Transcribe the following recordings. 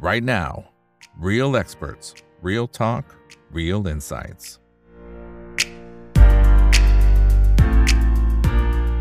right now. Real experts, real talk, real insights.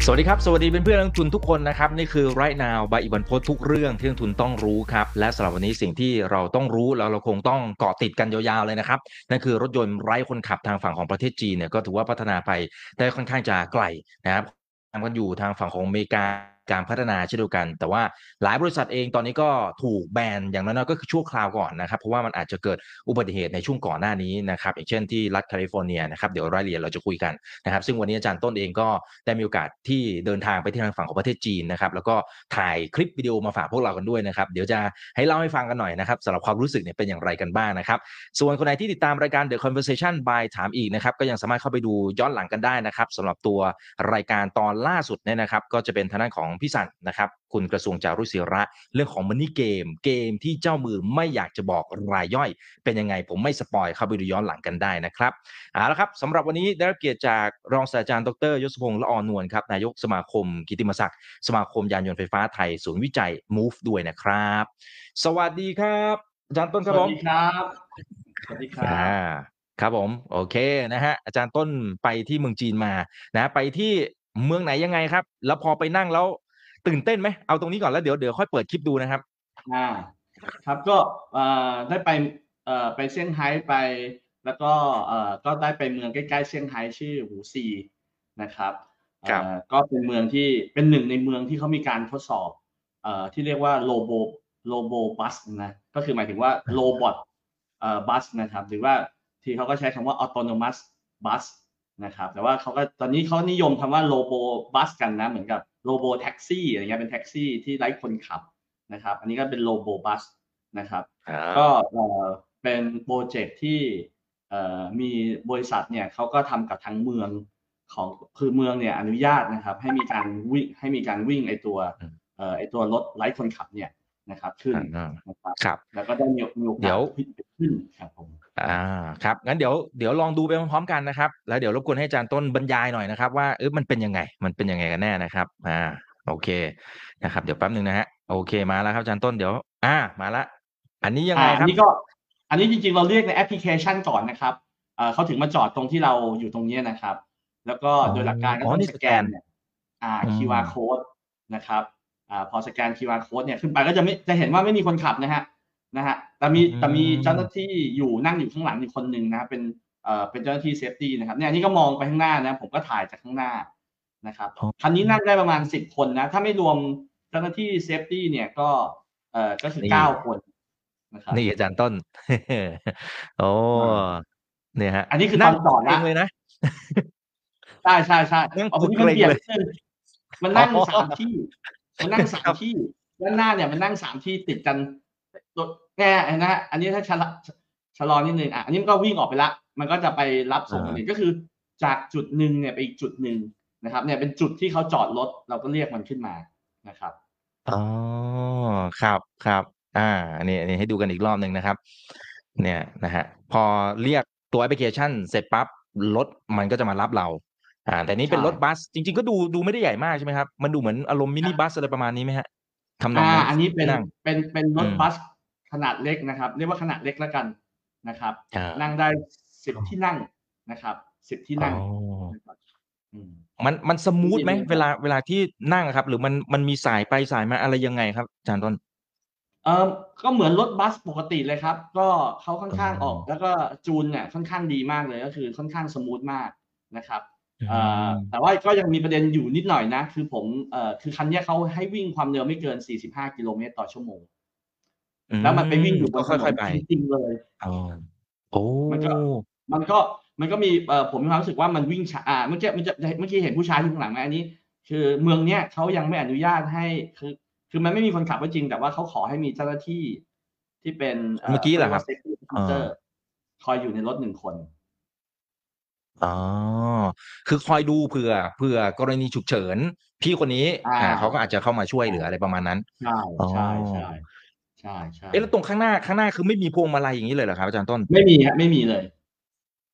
สวัสดีครับ สวัสดีเพื่อนๆนักลงทุนทุกคนนะครับ นี่คือ right now บายอีบันพศทุกเรื่องที่นักลงทุนต้องรู้ครับ และสำหรับวันนี้สิ่งที่เราต้องรู้แล้วเราคงต้องเกาะติดกันยาวๆเลยนะครับ นั่นคือรถยนต์ไร้คนขับทางฝั่งของประเทศจีนเนี่ยก็ถือว่าพัฒนาไปได้ค่อนข้างจะไกลนะครับทำกันอยู่ทางฝั่งของอเมริกา การพัฒนาเช่นเดียวกัน แต่ว่าหลายบริษัทเองตอนนี้ก็ถูกแบนอย่างน้อยๆก็คือชั่วคราวก่อนนะครับเพราะว่ามันอาจจะเกิดอุบัติเหตุในช่วงก่อนหน้านี้นะครับอย่างเช่นที่รัฐแคลิฟอร์เนียนะครับเดี๋ยวรายละเอียดเราจะคุยกันนะครับ ซึ่งวันนี้อาจารย์ต้นเองก็ได้มีโอกาสที่เดินทางไปที่ทางฝั่งของประเทศจีนนะครับแล้วก็ถ่ายคลิปวิดีโอมาฝากพวกเรากันด้วยนะครับเดี๋ยวจะให้เล่าให้ฟังกันหน่อยนะครับสำหรับความรู้สึกเนี่ยเป็นอย่างไรกันบ้างนะครับส่วนคนไหนที่ติดตามรายการ The Conversation by ถามอีกนะครับก็ยังสามารถเข้าไปดูย้อนหลังกันได้นะครับสำหรับตัวรายการตอนล่าสุดเนี่ยนะครับ ก็จะเป็นทางด้านของพี่สันนะครับคุณกระทรวงจารุศิระ เรื่องของมันนี่เกม เกมที่เจ้ามือไม่อยากจะบอกรายย่อย เป็นยังไงผมไม่สปอยเข้าไปดูย้อนหลังกันได้นะครับเอาละครับสำหรับวันนี้ได้รับเกียรติจากรองศาสตราจารย์ดรยศพงษ์ละออนวลครับนายกสมาคมกิตติมศักดิ์สมาคมยานยนต์ไฟฟ้าไทยศูนย์วิจัย MOVE ด้วยนะครับ สวัสดีครับอาจารย์ต้นครับผมสวัสดีครับสวัสดีครัอ่าบครับผมโอเคนะฮะอาจารย์ต้นไปที่เมืองจีนมานะ ไปที่เมืองไหนยังไงครับ แล้วพอไปนั่งแล้ว ตื่นเต้นไหมเอาตรงนี้ก่อนแล้วเดี๋ยวเดี๋ยวค่อยเปิดคลิปดูนะครับอ่าครับก็เอ่อได้ไปเอ่อไปเซี่ยงไฮ้ไป แล้วก็เอ่อก็ได้ไปเมืองใกล้ๆเซี่ยงไฮ้ชื่อหูซีนะครับครับเอ่อก็เป็นเมืองที่เป็นหนึ่งในเมืองที่เขามีการทดสอบเอ่อที่เรียกว่าโลโบrobobus นะก็คือหมายถึงว่า robot เอ่อ bus นะครับหรือว่าที่เขาก็ใช้คำว่า autonomous bus นะครับ แต่ว่าเขาก็ตอนนี้เขานิยมคำว่า robobus กันนะ เหมือนกับ robotaxi อะไรเงี้ยเป็นแท็กซี่ที่ไร้คนขับนะครับ อันนี้ก็เป็น robobus นะครับ ก็เอ่อเป็น project ที่เอ่อมีบริษัทเนี่ยเขาก็ทำกับทางเมืองของคือเมืองเนี่ยอนุญาตนะครับ ให้มีการวิ่งให้มีการวิ่งไอตัวอืมเอ่อไอตัวรถไร้คนขับเนี่ยนะครับ ขึ้นอ่านะครับครับ แล้วก็ได้มีมีโอกาสเดี๋ยวขึ้นครับผม อ่าครับงั้นเดี๋ยวเดี๋ยวลองดูไปพร้อมๆกันนะครับ แล้วเดี๋ยวรบกวนให้อาจารย์ต้นบรรยายหน่อยนะครับว่าเออมันเป็นยังไง มันเป็นยังไงกันแน่นะครับ อ่า โอเคนะครับ เดี๋ยวแป๊บหนึ่งนะฮะโอเคมาแล้วครับอาจารย์ต้นเดี๋ยว อ่ามาละ อันนี้ยังไงอ่าครับอันนี้ก็ อันนี้จริงๆเราเรียกในแอปพลิเคชันก่อนนะครับเอ่อเขาถึงมาจอดตรงที่เราอยู่ตรงเนี้ยนะครับ แล้วก็อ๋อโดยหลักการก็อ๋อต้อนี่งสสแกแกนนเนี่ยอ่าอืม QR code นะครับอ่าพอสแกน QR code เนี่ยขึ้นไปก็จะไม่จะเห็นว่าไม่มีคนขับนะฮะนะฮะ แต่มีแต่มีเจ้าหน้าที่อยู่นั่งอยู่ข้างหลังอยู่คนหนึ่งนะครับเป็นเอ่อเป็นเจ้าหน้าที่ safety นะครับเนี่ยอันนี้ก็มองไปข้างหน้านะ ผมก็ถ่ายจากข้างหน้านะครับอ๋อคันนี้นั่งได้ประมาณสิบคนนะ ถ้าไม่รวมเจ้าหน้าที่ safety เนี่ยก็เอ่อก็คือเก้าคนนะครับนี่อาจารย์ต้นโอ้เนี่ยฮะ อันนี้คือตอนจอดเอละงเลยนะใช่ใช่ใช่นั่งเอาคนนี้มันเกรงเปลี่ยนเลยนิดนึงมันนั่งอ๋อสามที่ มันนั่งสามครับที่ด้านหน้าเนี่ยมันนั่งสามที่ติดกันตัว แง่นะฮะอันนี้ถ้าชะลอชะลอนิดนึงอะอันนี้มันก็วิ่งออกไปละ มันก็จะไปรับส่งคนอื่นก็คือจากจุดหนึ่งเนี่ยไปอีกจุดหนึ่งนะครับ เนี่ยเป็นจุดที่เขาจอดรถเราก็เรียกมันขึ้นมานะครับอ๋อครับครับ อ่าอันนี้อันนี้ให้ดูกันอีกรอบหนึ่งนะครับ เนี่ยนะฮะพอเรียกตัวแอปพลิเคชัน เสร็จปั๊บรถมันก็จะมารับเราอ่าแต่นี้เป็นใช่รถบัส จริง ๆ ก็ดูดูไม่ได้ใหญ่มากใช่ไหมครับ มันดูเหมือนอารมณ์มินิบัสอะไรประมาณนี้ไหมฮะ ทำนองอ่านั้นอันนี้เป็นนั่งเป็นเป็นรถอืมบัสขนาดเล็กนะครับ เรียกว่าขนาดเล็กแล้วกันนะครับอ่านั่งได้สิบที่นั่งนะครับสิบที่นั่งอ๋อนะครับอืมมันมันสมูทไหมจริงๆเวลาเวลาที่นั่งอะครับ หรือมันมันมีสายไปสายมาอะไรยังไงครับอาจารย์ต้นเออก็เหมือนรถบัสปกติเลยครับ ก็เขาค่อนข้างอ๋อออก แล้วก็จูนเนี่ยค่อนข้างดีมากเลยก็คือค่อนข้าง smooth มากนะครับเอ่อม แต่ว่าก็ยังมีประเด็นอยู่นิดหน่อยนะ คือผมเอ่อคือคันเนี้ยเขาให้วิ่งความเร็วไม่เกิน 45 กิโลเมตรต่อชั่วโมง แล้วมันไปวิ่งอยู่บก็นถค่นอยนๆไปจริงๆเลยอ๋อโอ้มันก็มันก็มันก็มีเอ่อผมมีความรู้สึกว่ามันวิ่งช้าอ่าเมื่อกี้เมื่อกี้เมื่อกี้เห็นผู้ชายที่ข้างหลังไหมอันนี้ คือเมืองเนี้ยเขายังไม่อนุญาตให้คือคือมันไม่มีคนขับก็จริง แต่ว่าเขาขอให้มีเจ้าหน้าที่ที่เป็นเมื่อกี้เหรอครับ safety officer คอยอยู่ในรถหนึ่งคน อ๋อ คือคอยดูเผื่อเผื่อกรณีฉุกเฉิน พี่คนนี้ อ่า อ่าเขาก็อาจจะเข้ามาช่วยเหลืออะไรประมาณนั้น ใช่อ๋อ ใช่ใช่ใช่ใช่ เอ๊ะแล้วตรงข้างหน้าข้างหน้าคือไม่มีพวงมาลัยอย่างนี้เลยเหรอครับอาจารย์ต้น ไม่มีฮะไม่มีเลย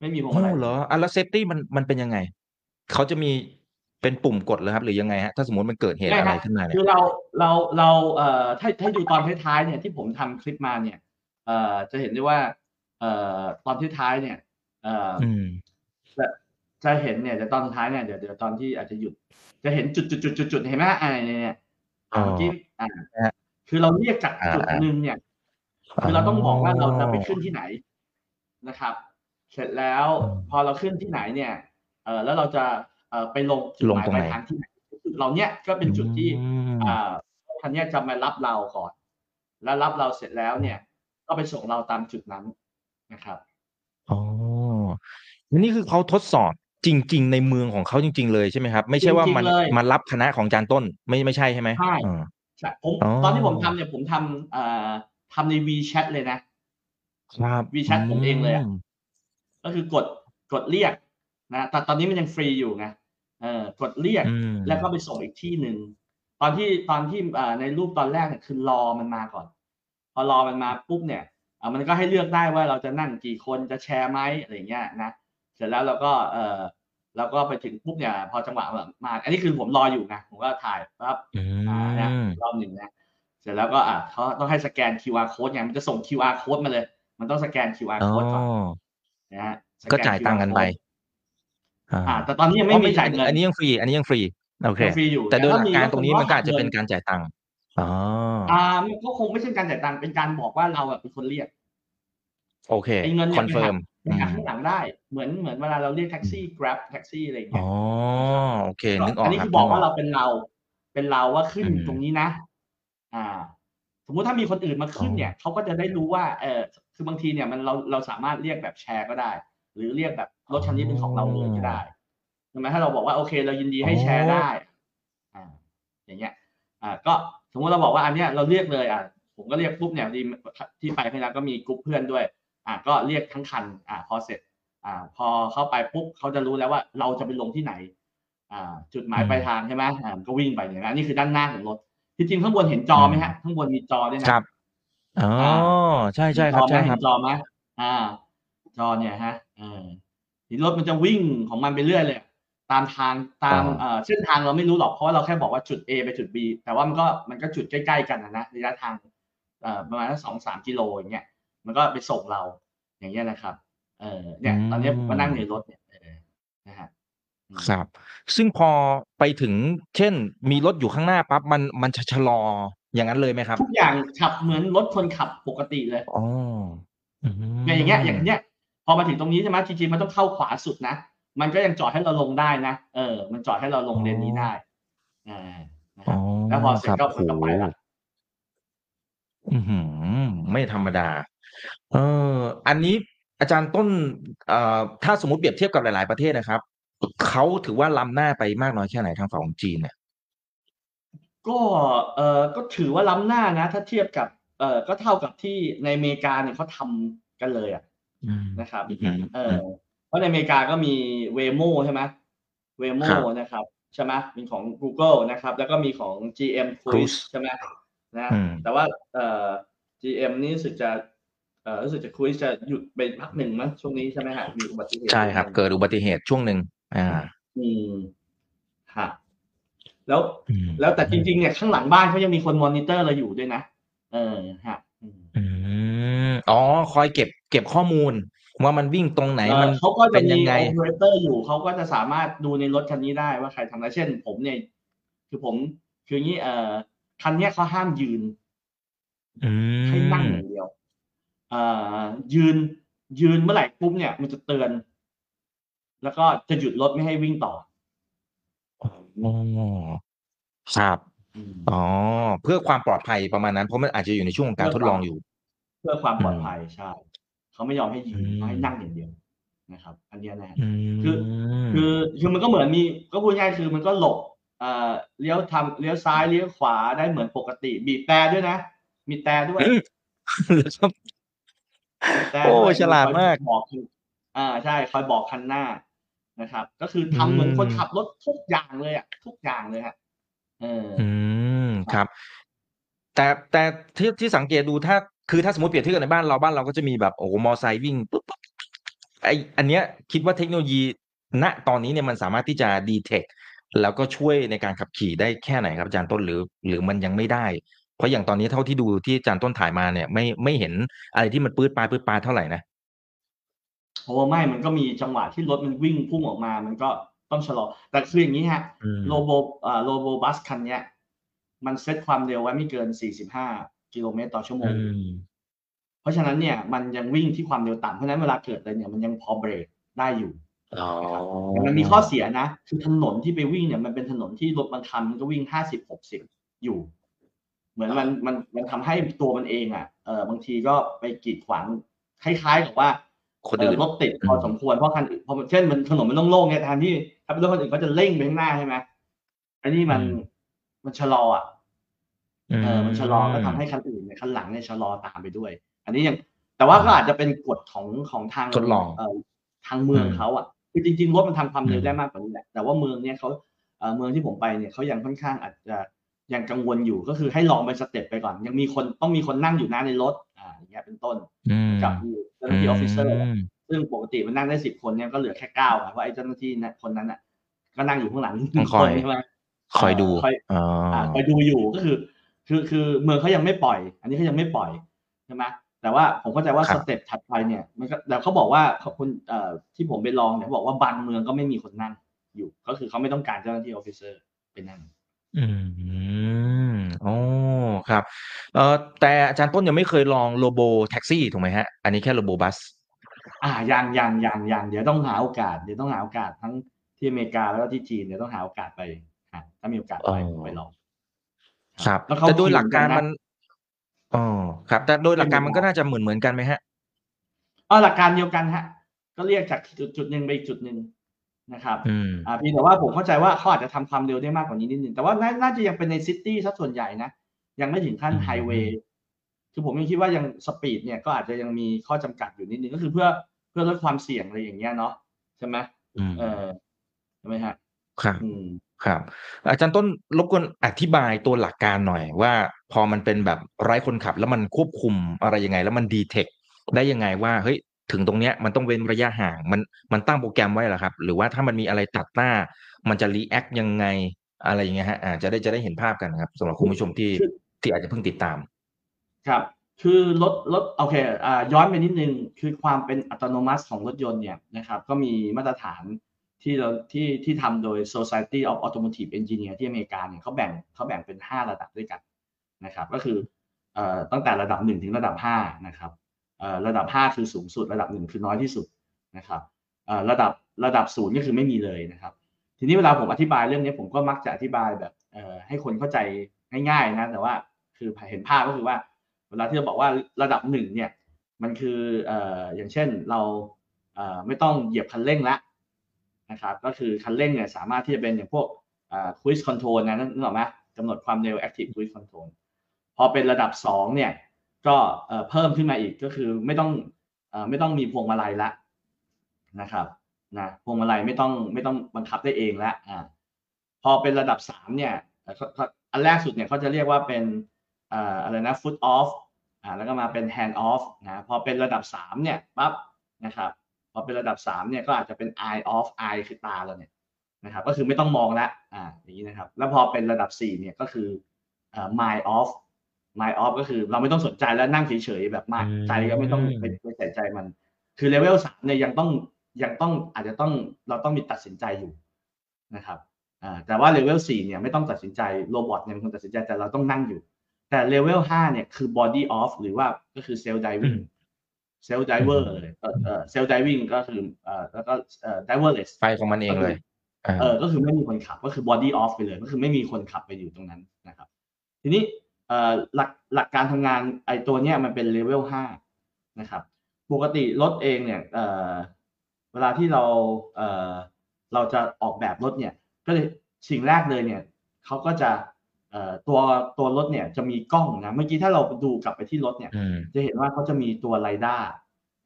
ไม่มีพวงโอ้มาลัยเหรออะแล้วเซฟตี้มันมันเป็นยังไง เขาจะมีเป็นปุ่มกดเลยครับ หรือยังไงฮะ ถ้าสมมติมันเกิดเหตุไม่อะไรฮะขึ้นมาเนี่ยคือเราเราเราเอ่อถ้าถ้าดูตอนท้ายๆเนี่ยที่ผมทำคลิปมาเนี่ยเอ่อจะเห็นได้ว่าเอ่อตอนท้ายๆเนี่ยเอ่อออืม จะจะเห็นเนี่ยเดี๋ยวตอนท้ายเนี่ยเดี๋ยวเดี๋ยวตอนที่อาจจะหยุด จะเห็นจุดจุดจุดจุดจุดเห็นไหมฮะอ่าเนี่ยเนี่ยอ่าเมื่อกี้อ่าฮะคือเราเรียกจากอ่าจุดอ่าหนึ่งเนี่ย คือเราต้องบอกว่าเราจะไปขึ้นที่ไหนนะครับ เสร็จแล้วอืมพอเราขึ้นที่ไหนเนี่ยเออแล้วเราจะเออไปลงจุดลหงมายตรงปไหนลายทางที่ไหนจุดเราเนี่ยก็เป็นจุดที่อืมอ่าคันเนี้ยจะมารับเราก่อน แล้วรับเราเสร็จแล้วเนี่ย ก็ไปส่งเราตามจุดนั้นนะครับอ๋อแล้ว นี่คือเขาทดสอบจริง ๆ ในเมืองของเขาจริง ๆ เลยใช่ไหมครับ ไม่ใช่ว่ามันจริงๆเลยมารับคณะของอาจารย์ต้นไม่ไม่ใช่ใช่ไหมใช่อ่าใช่ผมอ๋อตอนที่ผมทำเนี่ยผมทำเอ่อทำใน WeChat เลยนะครับ WeChat ผมเองเลยอะก็คือกดกดเรียกนะแต่ตอนนี้มันยังฟรีอยู่ไงเออกดเรียกอืมแล้วก็ไปส่งอีกที่หนึ่งตอนที่ตอนที่เอ่อในรูปตอนแรกเนี่ยคือรอมันมาก่อน พอรอมันมาปุ๊บเนี่ยเอ่อมันก็ให้เลือกได้ว่าเราจะนั่งกี่คนจะแชร์ไหมอะไรอย่างเงี้ยนะ เสร็จแล้วเราก็เออเราก็ไปถึงปุ๊บเนี่ยพอจังหวะมา อันนี้คือผมรออยู่นะผมก็ถ่ายปั๊บอือ่าเนี่ยมรอบหนึ่งนะเสร็จแล้วก็อะเขาต้องให้สแกน QR code ไงมันจะส่ง QR code มาเลย มันต้องสแกน QR อ๋อ code ก่อนนะฮะสแนก็จ่ายตังค์กันไป QR code อ่า แต่ตอนนี้ยังไม่มีจ่ายเงินอันนี้ยังฟรี อันนี้ยังฟรีโอเคยังฟรีอยู่แต่โดยหลัถ้กมีการก็ตรงนี้คมันก็อาจจะหัเป็นงิการจ่ายตังค์อ๋ออ่ามันก็คงไม่ใช่การจ่ายตังค์เป็นการบอกว่าเราอะเป็นคนเรียกโอเคไอ้เงินคเนี่ยอนเฟิร์ม ไปหักข้างหลังได้เหมือนเหมือนเวลาเราเรียกแท็กซี่ Grab แท็กซี่อะไรอย่างเงี้อ๋ยอโอเคนึกออกอันนี้ครัคืบอบอกนึว่าเราเป็นเรา เป็นเราว่าขึ้นอืมตรงนี้นะ อ่า สมมุติถ้ามีคนอื่นมาขึ้นเนี่ยเขาก็จะได้รู้ว่า เออคือบางทีเนี่ยมันเราเราสามารถเรียกแบบแชร์ก็ได้ หรือเรียกแบบรถคันนี้เป็นของเราเลยก็ได้ใช่ไหมถ้าเราบอกว่าโอเค เรายินดีให้แชร์ได้ อ่า อย่างเงี้ย อ่า ก็สมมติเราบอกว่าอันเนี้ยเราเรียกเลย อ่าผมก็เรียกปุ๊บเนี่ยดีที่ไปพี่นะก็มีกลุ่มเพื่อนด้วย อ่าก็เรียกทั้งคันอ่าพอเสร็จอ่าพอเข้าไปปุ๊บเขาจะรู้แล้วว่าเราจะไปลงที่ไหนอ่าจุดหมายอืมปลายทางใช่ไหมอ่ามันก็วิ่งไปเนี่ยนะนี่คือด้านหน้าของรถที่จริงข้างบนเห็นจอไหมฮะข้างบนมีจอด้วยนะครับอ๋อใช่ใช่ครับเห็นจอไหมใช่คเห็รับนจอไหมอ่า จอเนี่ยฮะเออทีรถมันจะวิ่งของมันไปเรื่อยเลย ตามทางตามอ๋อเอ่อเส้นทางเราไม่รู้หรอกเพราะว่าเราแค่บอกว่าจุด A ไปจุด B แต่ว่ามันก็มันก็จุดใกล้ๆกันนะนะระยะทางเอ่อประมาณสองสามกิโลอย่างเงี้ย มันก็ไปส่งเรา อย่างเงี้ยนะครับ เออเนี่ย ตอนนี้ผมก็นั่งในรถเนี่ยเออนะฮะอืมครับ ซึ่งพอไปถึง เช่น มีรถอยู่ข้างหน้าปั๊บมันมันจะชะลออย่างนั้นเลยไหมครับ ทุกอย่างขับเหมือนรถคนขับปกติเลยอ๋ออืมเนี่ยอย่างเงี้ย อย่างเงี้ย พอมาถึงตรงนี้ใช่ไหมจริงๆมันต้องเข้าขวาสุดนะมันก็ยังจอดให้เราลงได้นะเออ มันจอดให้เราลงเลนนี้ได้อ่านะคอ๋รัอบแล้วพอเสร็จครับก็โหมันก็ไปละอือหือไม่ธรรมดา เออ อันนี้อาจารย์ต้น เอ่อ ถ้าสมมติเปรียบเทียบกับหลาย ๆ ประเทศนะครับ เขาถือว่าล้ำหน้าไปมากน้อยแค่ไหนทางฝั่งของจีนเนี่ย ก็เออก็ถือว่าล้ำหน้านะ ถ้าเทียบกับ เออก็เท่ากับที่ในอเมริกาเนี่ยเขาทำกันเลยอะอืมนะครับ อือหือเออเพราะในอเมริกาก็มีเวโมใช่ไหมเวโมครับ นะครับใช่ไหมเป็นของ Google นะครับ แล้วก็มีของ GM Cruise Cruise ใช่ไหมนะอืม แต่ว่าเอ่อ GM นี่รู้สึกจะเอ่อ รู้สึกจะ Cruise จะหยุดไปพักหนึ่งมั้งช่วงนี้ใช่ไหมฮะมีอุบัติเหตุใช่ครับ เกิดอุบัติเหตุช่วงหนึ่งอ่า อืมฮะแล้วอืมแล้วแต่จริงๆเนี่ยข้างหลังบ้านเขายังมีคนมอนิเตอร์เราอยู่ด้วยนะเออฮะอืมอืมอ๋อ คอยเก็บ เก็บข้อมูล ว่ามันวิ่งตรงไหนเอ่อมันเขาก็เป็จะนยัมีงไงโอเปอเรเตอร์อยู่เขาก็จะสามารถดูในรถคันนี้ได้ว่าใครทำอะไรเช่น ผมเนี่ย คือผม คืออย่างนี้เอ่อคันเนี้ยเขาห้ามยืนอืให้นั่งมอย่างเดียวเอ่อ ยืนยืนเมื่อไหร่ปุ๊บเนี่ยมันจะเตือน แล้วก็จะหยุดรถไม่ให้วิ่งต่ออ๋อครับอืมอ๋อเพื่อความปลอดภัยประมาณนั้นเพราะมันอาจจะอยู่ในช่วงของการทดลองอยู่ เพื่อความปลอดภัยใช่เขาไม่ยอมให้ยืนอืมเขาให้นั่งอย่างเดียวนะครับ อันเนี้ยนะฮะอืมคือคือคือมันก็เหมือนมีก็พูดง่ายๆคือมันก็หลบเอ่อเลี้ยวทำเลี้ยวซ้ายเลี้ยวขวาได้เหมือนปกติบีบแต่ด้วยนะ มีแต่ด้วย โอ้ด้วยฉลาดมากคอยบอกคันอ่าใช่คอยบอกคันหน้านะครับ ก็คือทำเหมือนอืมคนขับรถทุกอย่างเลยอะทุกอย่างเลยฮะเอออืมครับ แต่แต่ที่ที่สังเกตดูถ้าคือถ้าสมมติเปรียบเทียบกันในบ้านเราบ้านเราก็จะมีแบบโอ้โหมอไซค์วิ่งปุ๊บปุ๊บไออันเนี้ยคิดว่าเทคโนโลยีณตอนนี้เนี่ยมันสามารถที่จะดีเทคแล้วก็ช่วยในการขับขี่ได้แค่ไหนครับอาจารย์ต้นหรือ หรือมันยังไม่ได้ เพราะอย่างตอนนี้เท่าที่ดูที่อาจารย์ต้นถ่ายมาเนี่ยไม่ไม่เห็นอะไรที่มันปื๊ดปลายปื๊ดปลายเท่าไหร่นะโอ้ไม่มันก็มีจังหวะที่รถมันวิ่งพุ่งออกมา มันก็ต้องชะลอ แต่คืออย่างนี้ฮะอืมโลโบอ่าโลโบบัสคันเนี้ยมันเซตความเร็วไว้ไม่เกิน 45 กิโลเมตรต่อชั่วโมอืงมเพราะฉะนั้นเนี่ยมันยังวิ่งที่ความเร็วต่ำเพราะฉะนั้นเวลาเกิดอะไรเนี่ยมันยังพอเบรกได้อยู่อ๋อแต่มันมีข้อเสียนะ คือถนนที่ไปวิ่งเนี่ยมันเป็นถนนที่รถบางคันมันก็วิ่ง 50 60 อยู่ เหมือนมันมันมันทำให้ตัวมันเองอะเออบางทีก็ไปกีดขวางคล้ายๆกับว่าคนอื่นเรถติดพอสมควรเพราะคันอื่นเพราะเช่นมันถนนมันโล่งๆเนี่ยแทนที่ถ้าเป็นรถคนอื่นเขาจะเร่งไปข้างหน้าใช่ไหมอันนี้มันอืมมันชะลออะอืมเออมันชะลอก็ทำให้คันอื่นเนี่ยคันหลังเนี่ยชะลอตามไปด้วย อันนี้ยังแต่ว่าก็อาจจะเป็นกฎของของทางทดลองเอ่อทางเมืองอืมเขาอะคือจริงๆรถมันทำความเร็วอืมได้มากกว่านี้แหละแต่ว่าเมืองเนี่ยเขาเอ่อเมืองที่ผมไปเนี่ยเขายังค่อนข้างอาจจะ ยังกังวลอยู่ก็คือให้ลองเป็นสเต็ปไปก่อน ยังมีคนต้องมีคนนั่งอยู่หน้าในรถอ่าอย่างเงี้ยเป็นต้นอืมกับเจ้าหน้าที่ออฟฟิเซอร์มซึ่งปกติมันนั่งได้สิบคนเนี่ยก็เหลือแค่เก้าเพราะไอ้เจ้าหน้าที่นะคนนั้นอะ ก็นั่งอยู่ข้างหลังหนึ่ต้องงคคอยนใช่ไหมคอยดูคอยอ๋ออ่าคอยดูอยู่ก็คือ คือคือเมืองเขายังไม่ปล่อย อันนี้เขายังไม่ปล่อยใช่ไหมแต่ว่าผมเข้าใจว่าครัสบเต็ปถัดไปเนี่ยมันก็แต่เขาบอกว่าเขาคนเอ่อที่ผมไปลองเนี่ยเขาบอกว่าบางเมืองก็ไม่มีคนนั่งอยู่ ก็คือเขาไม่ต้องการเจ้าหน้าที่ออฟฟิเซอร์ไปนั่ง อืม อ๋อ ครับ เอ่อ แต่อาจารย์ต้นยังไม่เคยลอง robotaxi ถูกไหมฮะอันนี้แค่ robobusอ่ายัง ยัง ยัง ยัง เดี๋ยวต้องหาโอกาส เดี๋ยวต้องหาโอกาสทั้งที่อเมริกา แล้วก็ที่จีน เดี๋ยวต้องหาโอกาสไปฮะถ้ามีโอกาสไปอ๋อไปลองครับ แล้วเขาแต่โดยหลักการคิวมันนะอ๋อ ครับ แต่โดยหลักการไม่มันเหมืก็อนกันน่าจะเหมือนเหมือนกันไหมฮะอ๋อหลักการเดียวกันฮะก็เรียกจากจุด จุดหนึ่งไปอีกจุดหนึ่ง นะครับอืมอ่าเพียงแต่ว่าผมเข้าใจว่าเขาอาจจะทำความเร็วได้มากกว่านี้นิดนึง แต่ว่าน่าน่าจะยังเป็นใน city ซะส่วนใหญ่นะ ยังไม่ถึงขั้นอืมไฮเวย์คือผมยังคิดว่ายังสปีดเนี่ยก็อาจจะยังมีข้อจำกัดอยู่นิดนึงก็คือเพื่อเพื่อลดความเสี่ยงอะไรอย่างเงี้ยเนาะใช่ไหมอืมเออใช่ไหมฮะครับอืมครับ อาจารย์ต้นรบกวนอธิบายตัวหลักการหน่อย ว่าพอมันเป็นแบบไร้คนขับแล้วมันควบคุมอะไรยังไง แล้วมันดีเทคได้ยังไงว่าเฮ้ย ถึงตรงเนี้ยมันต้องเว้นระยะห่าง มันมันตั้งโปรแกรมไว้เหรอครับ หรือว่าถ้ามันมีอะไรตัดหน้า มันจะรีแอคยังไงอะไรอย่างเงี้ยฮะอ่าจะได้จะได้เห็นภาพกันนะครับสำหรับคุณผู้ชมที่คือที่อาจจะเพิ่งติดตาม ครับ คือรถรถโอเคอ่าย้อนไปนิดนึงคือความเป็นอัตโนมัติของรถยนต์เนี่ยนะครับ ก็มีมาตรฐานที่เราที่ที่ทำโดย Society of Automotive Engineer ที่อเมริกาเนี่ยเขาแบ่งเขาแบ่งเป็น 5 ระดับด้วยกันนะครับ ก็คือเอ่อตั้งแต่ระดับ 1 ถึงระดับ5นะครับเอ่อ ระดับ 5 คือสูงสุด ระดับ 1 คือน้อยที่สุดนะครับระดับระดับศูนย์ก็คือไม่มีเลยนะครับ ทีนี้เวลาผมอธิบายเรื่องนี้ผมก็มักจะอธิบายแบบให้คนเข้าใจง่ายๆนะแต่ว่าคือเห็นภาพก็คือว่าเวลาที่เราบอกว่าระดับหนึ่งเนี่ยมันคืออย่างเช่นเราไม่ต้องเหยียบคันเร่งและนะครับก็คือคันเร่งเนี่ยสามารถที่จะเป็นอย่างพวกเอ่อ cruise control นะนึกออกไหมกำหนดความเร็ว active cruise control พอเป็นระดับสองเนี่ย ก็เพิ่มขึ้นมาอีกก็คือไม่ต้องไม่ต้องมีพวงมาลัยละนะครับนะพวงมาลัยไม่ต้องไม่ต้องบังคับได้เองละอ่าพอเป็นระดับสามเนี่ยอันแรกสุดเนี่ยเขาจะเรียกว่าเป็นอะไรนะ foot off อ่าแล้วก็มาเป็น hand off นะพอเป็นระดับสามเนี่ยปั๊บนะครับพอเป็นระดับสามเนี่ยก็อาจจะเป็น eye off eye คือตาเราเนี่ยนะครับก็คือไม่ต้องมองละอ่าอย่างนี้นะครับ แล้วพอเป็นระดับสี่เนี่ยก็คือเอ่อ mind off mind off ก็คือเราไม่ต้องสนใจแล้วนั่งเฉยๆแบบไม่อืมใจก็ไม่ต้องไปไปใส่ใจมัน คือเลเวลสามเนี่ยยังต้องยังต้องอาจจะต้องเราต้องมีตัดสินใจอยู่นะครับอ่าแต่ว่าเลเวลสี่เนี่ยไม่ต้องตัดสินใจโรบอทเนี่ยเป็นคนตัดสินใจแต่เราต้องนั่งอยู่ แต่เลเวลห้าเนี่ยคือ body off หรือว่าก็คือ self อื diving ม self diver อืมเลยเออเออ self diving ก็คือเอ่อแล้วก็เอ่อ diverless ไปของมันเองเลยอ่าเออก็คือไม่มีคนขับก็คือ body off ไปเลย ก็คือไม่มีคนขับไปอยู่ตรงนั้นนะครับ ทีนี้เอ่อ หลักหลักการทำงานไอ้ตัวเนี้ยมันเป็นเลเวลห้านะครับ ปกติรถเองเนี่ยเอ่อเวลาที่เราเอ่อเราจะออกแบบรถเนี่ยก็เลยสิ่งแรกเลยเนี่ยเขาก็จะเอ่อตัวตัวรถเนี่ยจะมีกล้องนะเมื่อกี้ถ้าเราดูกลับไปที่รถเนี่ยอืมจะเห็นว่าเขาจะมีตัวไรด้า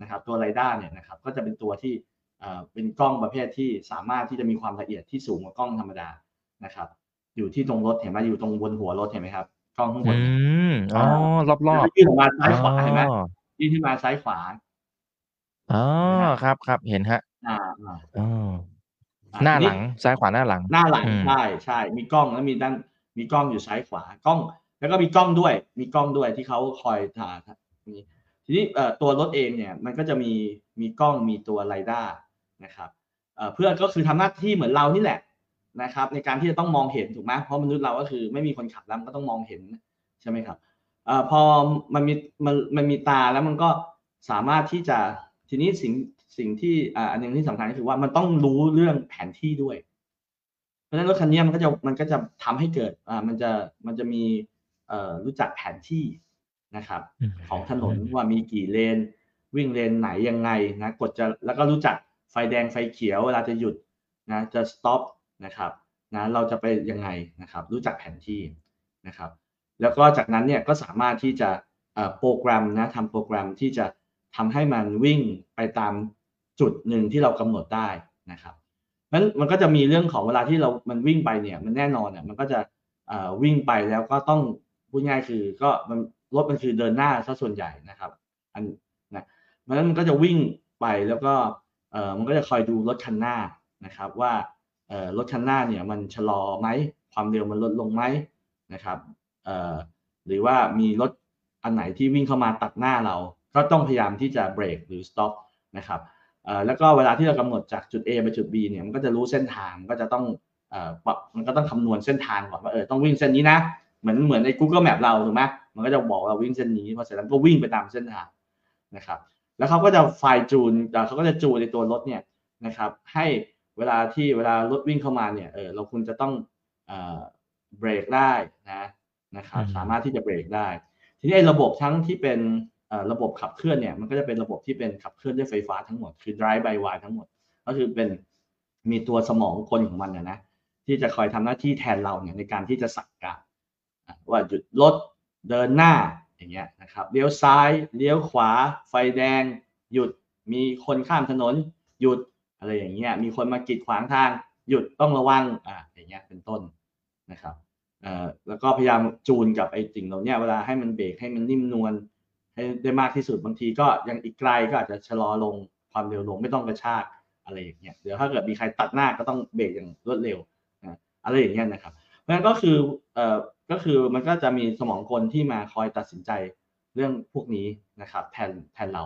นะครับตัวไรด้าเนี่ยนะครับก็จะเป็นตัวที่เอ่อเป็นกล้องประเภทที่สามารถที่จะมีความละเอียดที่สูงกว่ากล้องธรรมดานะครับ อยู่ที่ตรงรถเห็นไหมอยู่ตรงบนหัวรถเห็นไหมครับ กล้องข้างบอืนมอ๋อรอบรอบแล้วก็ยื่นออกมาซ้ายขวาเห็นไหมอ๋อยื่นขึ้นมาซ้ายขวาอ๋อครับครับเห็นฮะอ่าอ่าอ๋ออะหน้าทีหลังซ้ายขวาหน้าหลัง หน้าหลังอืมใช่ใช่มีกล้องแล้วมีด้านมีกล้องอยู่ซ้ายขวากล้อง แล้วก็มีกล้องด้วย มีกล้องด้วยที่เขาคอยถ่ายนี่ทีนี้เอ่อตัวรถเองเนี่ยมันก็จะมีมีกล้องมีตัวไรด้านะครับเอ่อเพื่อก็คือทำหน้าที่เหมือนเรานี่แหละ นะครับในการที่จะต้องมองเห็นถูกไหมเพราะมนุษย์เราก็คือไม่มีคนขับแล้วมันก็ต้องมองเห็นใช่ไหมครับเอ่อพอมันมีมันมันมีตาแล้วมันก็สามารถที่จะทีนี้สิ่งสิ่งที่อ่าอันหนึงที่สำคัญก็คือว่ามันต้องรู้เรื่องแผนที่ด้วย เพราะฉะนั้นรถคันนี้มันก็จะมันก็จะทำให้เกิดอ่ามันจะมันจะมีเอ่อรู้จักแผนที่นะครับ ของถนนว่ามีกี่เลน วิ่งเลนไหนยังไงนะกดจะแล้วก็รู้จักไฟแดงไฟเขียวเวลาจะหยุดนะจะ stop นะครับนะเราจะไปยังไงนะครับ รู้จักแผนที่นะครับ แล้วก็จากนั้นเนี่ยก็สามารถที่จะโปรแกรมนะทำโปรแกรมที่จะทำให้มันวิ่งไปตามจุดหนึ่งที่เรากำหนดได้นะครับนั้นมันก็จะมีเรื่องของเวลาที่เรามันวิ่งไปเนี่ยมันแน่นอนเนี่ยมันก็จะวิ่งไปแล้วก็ต้องพูดง่ายคือก็มันรถมันคือเดินหน้าซะส่วนใหญ่นะครับอันนะเพราะฉะนั้นมันก็จะวิ่งไปแล้วก็มันก็จะคอยดูรถคันหน้านะครับว่า รถคันหน้าเนี่ยมันชะลอไหมความเร็วมันลดลงไหมนะครับหรือว่ามีรถอันไหนที่วิ่งเข้ามาตัดหน้าเรา ก็ต้องพยายามที่จะเบรกหรือ stop นะครับแล้วก็เวลาที่เรากำหนดจากจุด A ไปจุด B เนี่ยมันก็จะรู้เส้นทางก็จะต้องปรับมันก็ต้องคำนวณเส้นทางก่อนว่าเออต้องวิ่งเส้นนี้นะเหมือนเหมือนใน Google Map เราถูกไหมมันก็จะบอกเราวิ่งเส้นนี้พอเสร็จแล้วก็วิ่งไปตามเส้นทางนะครับ แล้วเขาก็จะไฟจูนเขาก็จะจูนในตัวรถเนี่ยนะครับ ให้ เวลาที่เวลารถวิ่งเข้ามาเนี่ยเออเราควรจะต้องเอ่อเบรกได้นะนะครับอืมสามารถที่จะเบรกได้ ทีนี้ไอ้ระบบทั้งที่เป็นเอ่อระบบขับเคลื่อนเนี่ยมันก็จะเป็นระบบที่เป็นขับเคลื่อนด้วยไฟฟ้าทั้งหมดคือ drive by wire ทั้งหมด ก็คือเป็นมีตัวสมองคนของมันนะนะที่จะคอยทำหน้าที่แทนเราเนี่ยในการที่จะสั่งการอะว่าหยุดรถเดินหน้าอย่างเงี้ยนะครับเลี้ยวซ้ายเลี้ยวขวา ไฟแดง หยุดมีคนข้ามถนน หยุด อะไรอย่างเงี้ยมีคนมากีดขวางทางหยุดต้องระวังอ่าอย่างเงี้ยเป็นต้นนะครับเอ่อแล้วก็พยายามจูนกับไอ้สิ่งเหล่าเนี้ยเวลาให้มันเบรกให้มันนิ่มนวลให้ได้มากที่สุดบางทีก็ยังอีกไกลก็อาจจะชะลอลงความเร็วลงไม่ต้องกระชากอะไรอย่างเงี้ยเดี๋ยวถ้าเกิดมีใครตัดหน้าก็ต้องเบรกอย่างรวดเร็วนะอะไรอย่างเงี้ยนะครับเพราะฉะนั้นก็คือเอ่อก็คือมันก็จะมีสมองกลที่มาคอยตัดสินใจเรื่องพวกนี้นะครับแทนแทนเรา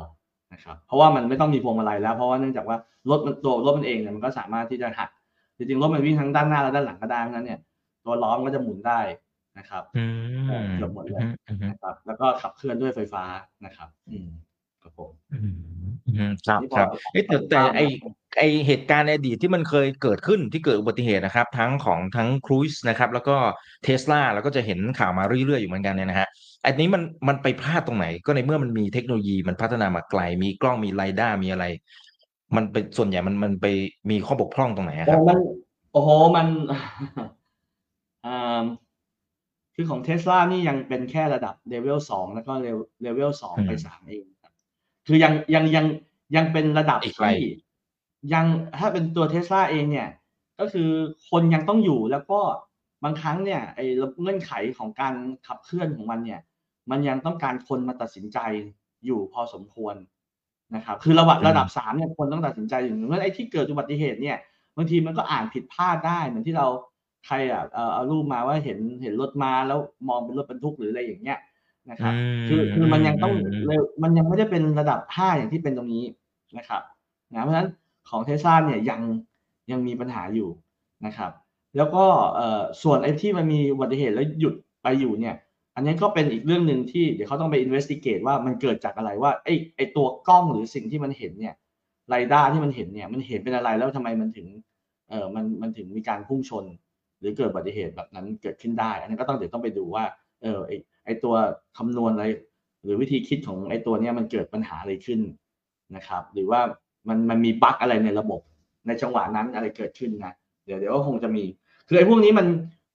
นะครับเพราะว่ามันไม่ต้องมีพวงมาลัยแล้วเพราะว่าเนื่องจากว่ารถมันตัวรถมันเองเนี่ยมันก็สามารถที่จะหักจริงๆรถมันวิ่งทั้งด้านหน้าและด้านหลังก็ได้เพราะฉะนั้นเนี่ยตัวล้อมนก็จะหมุนได้นะครับอืมเกือบหมดเลยอืมอืมนะครับ แล้วก็ขับเคลื่อนด้วยไฟฟ้านะครับ อืม ครับผมอืมอืมครับนี่พคอรับเอ้ยแต่แต่ไอไอเหตุการณ์ในอดีตที่มันเคยเกิดขึ้นที่เกิดอุบัติเหตุนะครับ ทั้งของทั้งครูซนะครับ แล้วก็เทสลาแล้วก็จะเห็นข่าวมาเรื่อยๆอยู่เหมือนกันเนี่ยนะฮะอันนี้มันมันไปพลาดตรงไหน ก็ในเมื่อมันมีเทคโนโลยีมันพัฒนามาไกล มีกล้องมี LiDAR มีอะไร มันเป็นส่วนใหญ่มันมันไปมีข้อบกพร่องตรงไหนอะคโอ้รับมันโอ้โหมันอ่าคือของเทสลานี่ยังเป็นแค่ระดับเลเวลสองแล้วก็เลเวลสองไปสามเอง ครับคือยังยังยังยังเป็นระดับอีกไกลที่ยังถ้าเป็นตัวเทสลาเองเนี่ย ก็คือคนยังต้องอยู่แล้วก็บางครั้งเนี่ยไอ้เงื่อนไขของการขับเคลื่อนของมันเนี่ย มันยังต้องการคนมาตัดสินใจอยู่พอสมควรนะครับ คือระดับอืมระดับสามเนี่ยคนต้องตัดสินใจอยู่เพราะไอ้ที่เกิดอุบัติเหตุเนี่ยบางทีมันก็อ่านผิดพลาดได้เหมือนที่เราใครอะเอ่อเอารูปมาว่าเห็นเห็นรถมาแล้วมองเป็นรถบรรทุกหรืออะไรอย่างเงี้ย นะครับคือคือมันยังต้องมมเร็วมันยังไม่ได้เป็นระดับ 5 อย่างที่เป็นตรงนี้นะครับนะเพราะฉะนั้นของเทสลาเนี่ยยังยังมีปัญหาอยู่นะครับ แล้วก็เอ่อส่วนไอ้ที่มันมีอุบัติเหตุแล้วหยุดไปอยู่เนี่ย อันนี้ก็เป็นอีกเรื่องหนึ่งที่เดี๋ยวเขาต้องไป investigate ว่ามันเกิดจากอะไรว่าไอ้ไอ้ตัวกล้องหรือสิ่งที่มันเห็นเนี่ยไรด้าที่มันเห็นเนี่ยมันเห็นเป็นอะไรแล้วทำไมมันถึงเออมันมันถึงมีการพุ่งชน หรือเกิดอุบัติเหตุแบบนั้นเกิดขึ้นได้ อันนี้ก็ต้องเดี๋ยวต้องไปดูว่าเออ ไอตัวคำนวณอะไรหรือวิธีคิดของไอตัวเนี้ยมันเกิดปัญหาอะไรขึ้นนะครับ หรือว่ามันมันมีบั๊กอะไรในระบบในจังหวะนั้นอะไรเกิดขึ้นนะเดี๋ยวเดี๋ยวก็คงจะมี คือไอ้พวกนี้มัน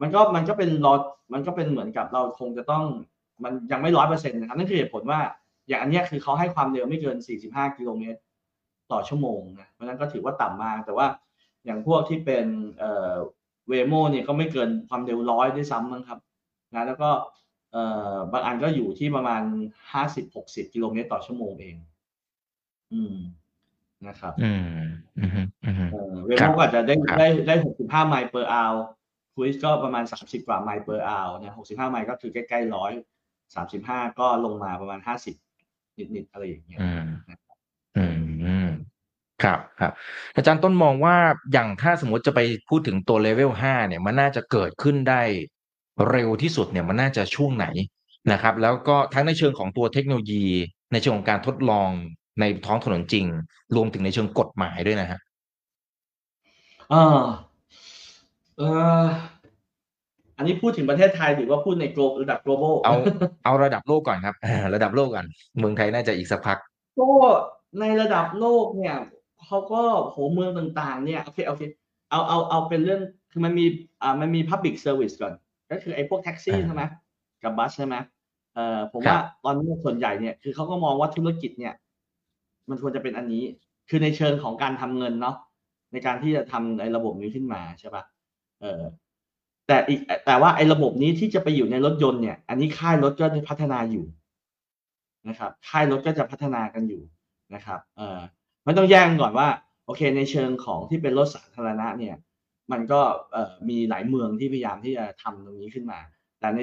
มันก็มันก็เป็นรอมันก็เป็นเหมือนกับเราคงจะต้องมันยังไม่ร้อยเปอร์เซ็นต์นะครับนั่นคือเหตุผลว่าอย่างอันนี้คือเขาให้ความเร็วไม่เกิน 45 กิโลเมตรต่อชั่วโมงนะเพราะนั้นก็ถือว่าต่ำมาก แต่ว่าอย่างพวกที่เป็นเอ่อเวโมเนี่ยก็ไม่เกินความเร็วร้อยด้วยซ้ำมั้งครับนะแล้วก็ บางอันก็อยู่ที่ประมาณ50-60กิโลเมตรต่อชั่วโมงเอง อืมนะครับ อืมอืมอืมเออเวครัโมบก็อาจจะได้ครับได้ได้หกสิบห้าไมล์ per hour คุยก็ประมาณสามสิบกว่าไมล์ per hour เนี่ยหกสิบห้าไมล์ก็คือใกล้ๆร้อยสามสิบห้าก็ลงมาประมาณห้าสิบนิดๆอะไรอย่างเงี้ยอืมอืมอืมครับครับ อาจารย์ต้นมองว่าอย่างถ้าสมมติจะไปพูดถึงตัวเลเวลห้าเนี่ย มันน่าจะเกิดขึ้นได้ เร็วที่สุดเนี่ยมันน่าจะช่วงไหนนะครับ แล้วก็ทั้งในเชิงของตัวเทคโนโลยี ในเชิงของการทดลองในท้องถนนจริง รวมถึงในเชิงกฎหมายด้วยนะฮะเออเอออันนี้พูดถึงประเทศไทยหรือว่าพูดในโกลระดับ global เอาเอาระดับโลกก่อนครับอ่าระดับโลกก่อนเมืองไทยน่าจะอีกสักพักก็ในระดับโลกเนี่ยเขาก็โหเมืองต่างๆ เนี่ยโอเคโอเคเอาเอาเอาเป็นเรื่องคือมันมีอ่ามันมี public service ก่อน ก็คือไอ้พวกแท็กซี่อ่าใช่ไหมกับบัสใช่ไหมเอ่อผมครับว่าตอนนี้ส่วนใหญ่เนี่ยคือเขาก็มองว่าธุรกิจเนี่ย มันควรจะเป็นอันนี้ คือในเชิงของการทำเงินเนาะในการที่จะทำไอ้ระบบนี้ขึ้นมาใช่ปะเออแต่อีกแต่ว่าไอ้ระบบนี้ที่จะไปอยู่ในรถยนต์เนี่ย อันนี้ค่ายรถก็จะพัฒนาอยู่นะครับ ค่ายรถก็จะพัฒนากันอยู่นะครับ เออไม่ต้องแย่งก่อนว่า โอเค ในเชิงของที่เป็นรถสาธารณะเนี่ย มันก็เอ่อมีหลายเมืองที่พยายามที่จะทำตรงนี้ขึ้นมา แต่ใน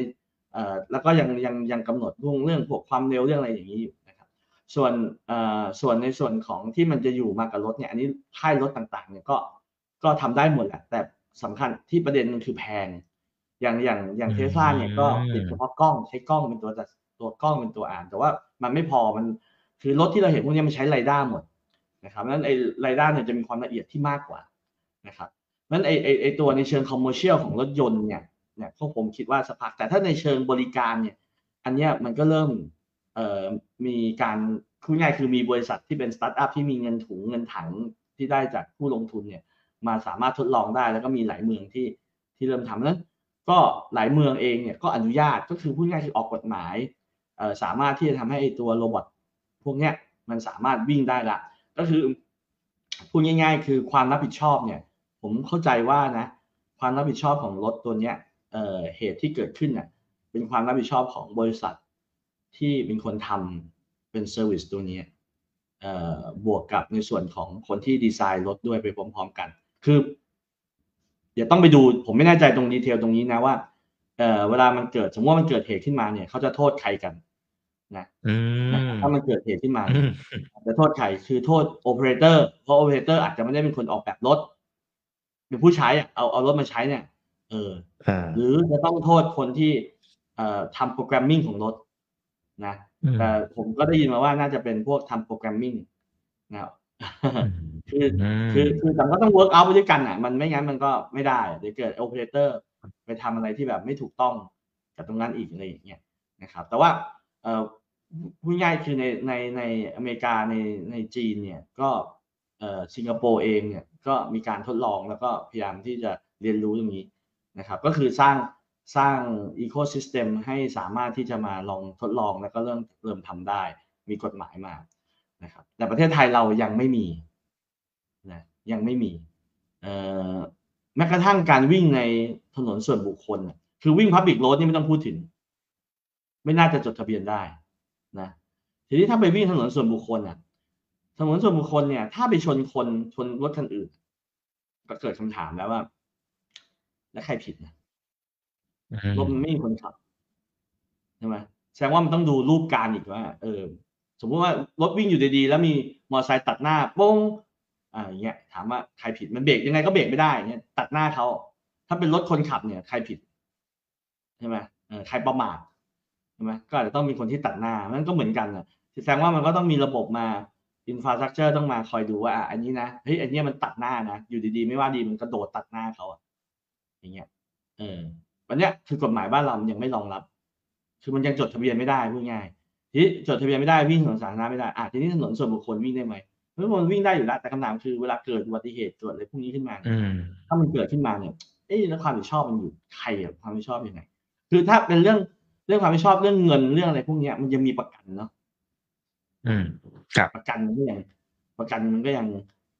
เอ่อแล้วก็ยังยังยังกำหนดเรื่องเรื่องพวกความเร็วเรื่องอะไรอย่างนี้อยู่นะครับ ส่วนเอ่อส่วนในส่วนของที่มันจะอยู่มากับรถเนี่ย อันนี้ค่ายรถต่างๆเนี่ยก็ก็ทำได้หมดแหละ แต่สำคัญที่ประเด็นมันคือแพง อย่างอย่างอย่างอืมเทสลาเนี่ยก็ติดเฉพาะกล้องใช้กล้องเป็นตัวจัดตัวกล้องเป็นตัวอ่าน แต่ว่ามันไม่พอมันคือรถที่เราเห็นพวกเนี้ยมันใช้ LiDAR หมดนะครับนั้นไอ้ LiDAR เนี่ยจะมีความละเอียดที่มากกว่านะครับ นั้นไอ้ไอ้ไอ้ตัวในเชิง commercial ของรถยนต์เนี่ยเนี่ยพวกผมคิดว่าสักพักแต่ถ้าในเชิงบริการเนี่ยอันเนี้ยมันก็เริ่มเอ่อมีการพูดง่ายคือมีบริษัทที่เป็นสตาร์ทอัพที่มีเงินถุงเงินถังที่ได้จากผู้ลงทุนเนี่ยมาสามารถทดลองได้แล้วก็มีหลายเมืองที่ที่เริ่มทำนั้นก็หลายเมืองเองเนี่ยก็อนุญาตก็คือพูดง่ายคือออกกฎหมายสามารถที่จะทำให้ไอ้ตัว robot พวกเนี้ยมันสามารถวิ่งได้ละก็คือพูดง่าย ๆ คือความรับผิดชอบเนี่ย ผมเข้าใจว่านะความรับผิดชอบของรถตัวเนี้ยเอ่อเหตุที่เกิดขึ้นเนี่ยเป็นความรับผิดชอบของบริษัทที่เป็นคนทำเป็น service ตัวเนี้ยเอ่อบวกกับในส่วนของคนที่ดีไซน์รถด้วยไปพร้อมๆกัน คือ เดี๋ยวต้องไปดูผมไม่แน่ใจตรง detail ตรงนี้นะว่าเอ่อเวลามันเกิดสมมติว่ามันเกิดเหตุขึ้นมาเนี่ยเขาจะโทษใครกันนะอืนะมถ้ามันเกิดเหตุขึ้นมาอืเนี่ยมจะโทษใครคือโทษโอเปอเรเตอร์เพราะโอเปอเรเตอร์อาจจะไม่ได้เป็นคนออกแบบรถ เป็นผู้ใช้อะเอาเอารถมาใช้เนี่ย เอออ่าหรือจะต้องโทษคนที่เอ่อทำ programming ของรถนะอืมแต่ผมก็ได้ยินมาว่าน่าจะเป็นพวกทำ programmingนะครับคืออืมคือคือแต่ก็ต้อง work out ไปด้วยกันอะ มันไม่งั้นมันก็ไม่ได้เดี๋ยวเกิดโอเปอเรเตอร์ไปทำอะไรที่แบบไม่ถูกต้องกับตรงนั้นอีกอะไรอย่างเงี้ยนะครับ แต่ว่าเอ่อพูดง่ายคือในในในอเมริกาในในจีนเนี่ย ก็เอ่อสิงคโปร์เองเนี่ย ก็มีการทดลองแล้วก็พยายามที่จะเรียนรู้ตรงนี้นะครับ ก็คือสร้างสร้างอีโค y ิสเต็มให้สามารถที่จะมาลองทดลองแล้วก็เริ่มเริ่มทำได้ มีกฎหมายมานะครับ แต่ประเทศไทยเรายังไม่มีนะยังไม่มีเอ่อแม้กระทั่งการวิ่งในถนนส่วนบุคคล คือวิ่งพับบิ c โรดนี่ไม่ต้องพูดถึง ไม่น่าจะจดทะเบียนได้นะทีนี้ถ้าไปวิ่งถนนส่วนบุคคลน่ะ ถนนส่วนบุคคลเนี่ย ถ้าไปชนคนชนรถคันอื่น ก็เกิดคำถามแล้วว่า แล้วใครผิดนะรถมันไม่มีคนขับใช่ไหมแสดงว่ามันต้องดูรูปการอีกว่า เออ สมมติว่ารถวิ่งอยู่ดีๆ แล้วมีมอเตอร์ไซค์ตัดหน้าโป้งอ่าอย่างเงี้ยถามว่าใครผิดมันเบรกยังไงก็เบรกไม่ได้อย่างเงี้ยตัดหน้าเขาถ้าเป็นรถคนขับเนี่ย ใครผิดใช่ไหมเออใครประมาทใช่ไหมก็อาจจะต้องมีคนที่ตัดหน้ามันก็เหมือนกันนะแสดงว่ามันก็ต้องมีระบบมา อินฟราสตรักเจอร์ต้องมาคอยดูว่าอะอันนี้นะเฮ้ยอันเนี้ยมันตัดหน้านะอยู่ดีๆ ไม่ว่าดีมันกระโดดตัดหน้าเขาอะอย่างเงี้ยเออวันเนี้ยคือกฎหมายบ้านเรามันยังไม่รองรับ คือมันยังจดทะเบียนไม่ได้พูดง่ายทีนี้จดทะเบียนไม่ได้วิ่งถนนสาธารณะไม่ได้อะทีนี้ถนนส่วนบุคคลวิ่งได้ไหมถนนส่วนบุคคลวิ่งได้อยู่แล้วแต่คำถามคือเวลาเกิดอุบัติเหตุเกิดอะไรพวกนี้ขึ้นมาเนี่ยอืมถ้ามันเกิดขึ้นมาเนี่ยเอ๊ะแล้วความผิดชอบมันอยู่ใครอะความผิดชอบยังไง คือถ้าเป็นเรื่องเรื่องความผิดชอบเรื่องเงินเรื่องอะไรพวกเนี้ยมันยังมีประกันเนาะ อืมครับประกันมันก็ยังประกันมันก็ยัง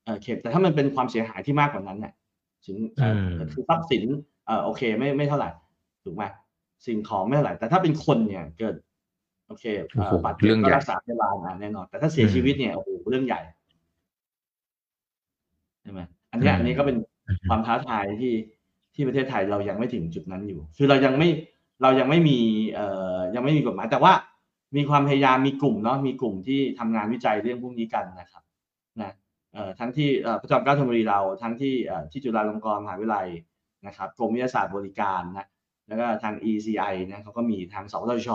เออเข็มแต่ถ้ามันเป็นความเสียหายที่มากกว่านั้นเนี่ยถึงเอ่ออมคือทรัพย์สินเออโอเคไม่ไม่เท่าไหร่ถูกไหมสิ่งของไม่เท่าไหร่ แต่ถ้าเป็นคนเนี่ยเกิด โอเคโอ้โหบาดเจ็บเรื่องก็ใหญ่รักษาพยาบาลอะแน่นอน แต่ถ้าเสียอืมชีวิตเนี่ยโอ้โหเรื่องใหญ่ใช่ไหมอันเนี้ยอืมอันนี้ก็เป็นความท้าทายที่ที่ประเทศไทยเรายังไม่ถึงจุดนั้นอยู่ คือเรายังไม่เรายังไม่มีเอ่อยังไม่มีกฎหมายแต่ว่า มีความพยายามมีกลุ่มเนาะมีกลุ่มที่ทำงานวิจัยเรื่องพวกนี้กันนะครับนะเอ่อทั้งที่พระจอมเกล้าธนบุรีเราทั้งที่ที่จุฬาลงกรณ์มหาวิทยาลัยนะครับกรมวิทยาศาสตร์บริการนะแล้วก็ทาง ECI นะเขาก็มีทางสวทช